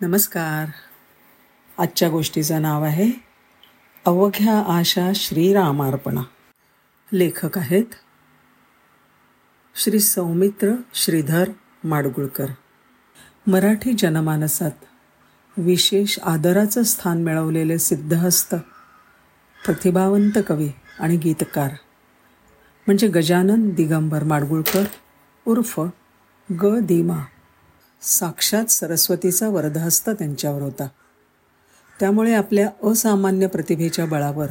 नमस्कार. आजच्या गोष्टीचं नाव आहे अवघ्या आशा श्रीरामार्पणा. लेखक आहेत श्री सौमित्र श्रीधर माडगुळकर. मराठी जनमानसात विशेष आदराचं स्थान मिळवलेले सिद्धहस्त प्रतिभावंत कवी आणि गीतकार म्हणजे गजानन दिगंबर माडगुळकर उर्फ ग. दिमा. साक्षात सरस्वतीचा वरदहस्त त्यांच्यावर होता. त्यामुळे आपल्या असामान्य प्रतिभेच्या बळावर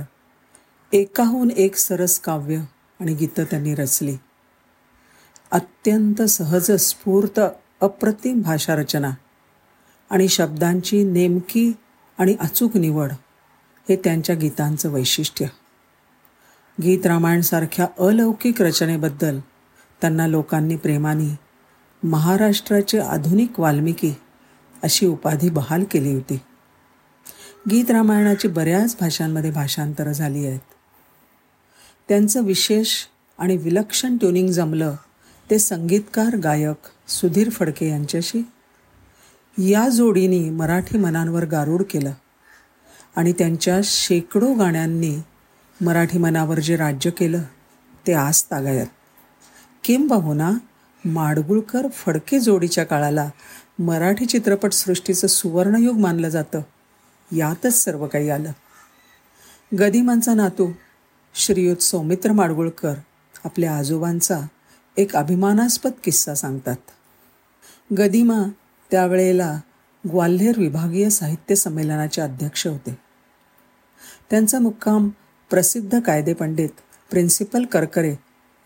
एकाहून एक सरस काव्य आणि गीतं त्यांनी रचली. अत्यंत सहज स्फूर्त अप्रतिम भाषारचना आणि शब्दांची नेमकी आणि अचूक निवड हे त्यांच्या गीतांचं वैशिष्ट्य. गीत रामायणसारख्या अलौकिक रचनेबद्दल त्यांना लोकांनी प्रेमाने महाराष्ट्राचे आधुनिक वाल्मिकी अशी उपाधी बहाल केली होती. गीत रामायणाची बऱ्याच भाषांमध्ये भाषांतरं झाली आहेत. त्यांचं विशेष आणि विलक्षण ट्युनिंग जमलं ते संगीतकार गायक सुधीर फडके यांच्याशी. या जोडीने मराठी मनांवर गारूड केलं आणि त्यांच्या शेकडो गाण्यांनी मराठी मनावर जे राज्य केलं ते आज तागायत. किंबहुना माडगुळकर फडके जोडीच्या काळाला मराठी चित्रपटसृष्टीचं सुवर्णयुग मानलं जातं. यातच सर्व काही आलं. गदिमांचा नातू श्रीयुत सौमित्र माडगुळकर आपल्या आजोबांचा एक अभिमानास्पद किस्सा सांगतात. गदिमा त्यावेळेला ग्वाल्हेर विभागीय साहित्य संमेलनाचे अध्यक्ष होते. त्यांचा मुक्काम प्रसिद्ध कायदेपंडित प्रिन्सिपल करकरे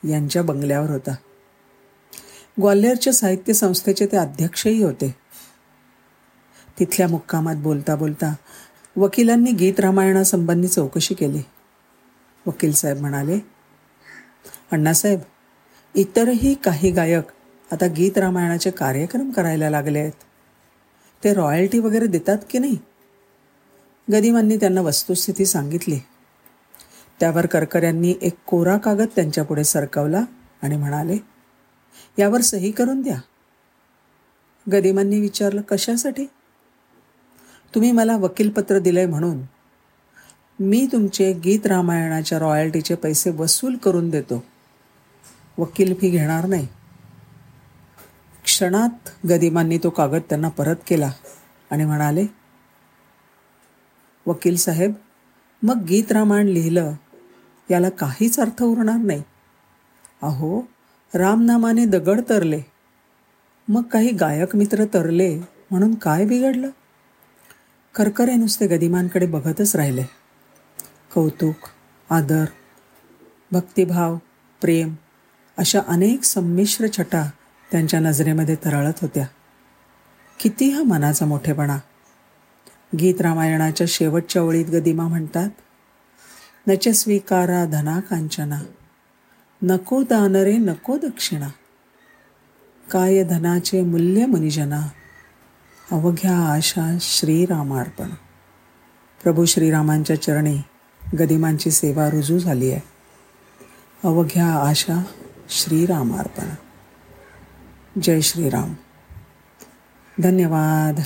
यांच्या बंगल्यावर होता. ग्वाल्हेरच्या साहित्य संस्थेचे ते अध्यक्षही होते. तिथल्या मुक्कामात बोलता बोलता वकिलांनी गीत रामायणासंबंधी चौकशी केली. वकील साहेब म्हणाले अण्णासाहेब इतरही काही गायक आता गीत रामायणाचे कार्यक्रम करायला लागले आहेत. ते रॉयल्टी वगैरे देतात की नाही? गदिमांनी त्यांना वस्तुस्थिती सांगितली. त्यावर करकऱ्यांनी एक कोरा कागद त्यांच्यापुढे सरकवला आणि म्हणाले यावर सही करून द्या. गदिमांनी विचारलं कशासाठी? तुम्ही मला वकीलपत्र दिलंय म्हणून. मी तुमचे गीत रामायणाच्या रॉयल्टीचे पैसे वसूल करून देतो. वकील फी घेणार नाही. क्षणात गदिमांनी तो कागद त्यांना परत केला आणि म्हणाले वकील साहेब मग गीत रामायण लिहिलं याला काहीच अर्थ उरणार नाही. अहो रामनामाने दगड तरले. मग काही गायक मित्र तरले म्हणून काय बिघडलं? करकरे नुसते गदिमांकडे बघतच राहिले. कौतुक आदर भक्तिभाव प्रेम अशा अनेक संमिश्र छटा त्यांच्या नजरेमध्ये तरळत होत्या. किती हा मनाचा मोठेपणा. गीत रामायणाच्या शेवटच्या ओळीत गदिमा म्हणतात नच स्वीकारा धना कांचना नको दानरे नको दक्षिणा. काय धनाचे मूल्य मनिजना अवघ्या आशा श्रीरामार्पण. प्रभू श्रीरामांच्या चरणी गदिमांची सेवा रुजू झाली आहे. अवघ्या आशा श्रीरामार्पण. जय श्रीराम. धन्यवाद.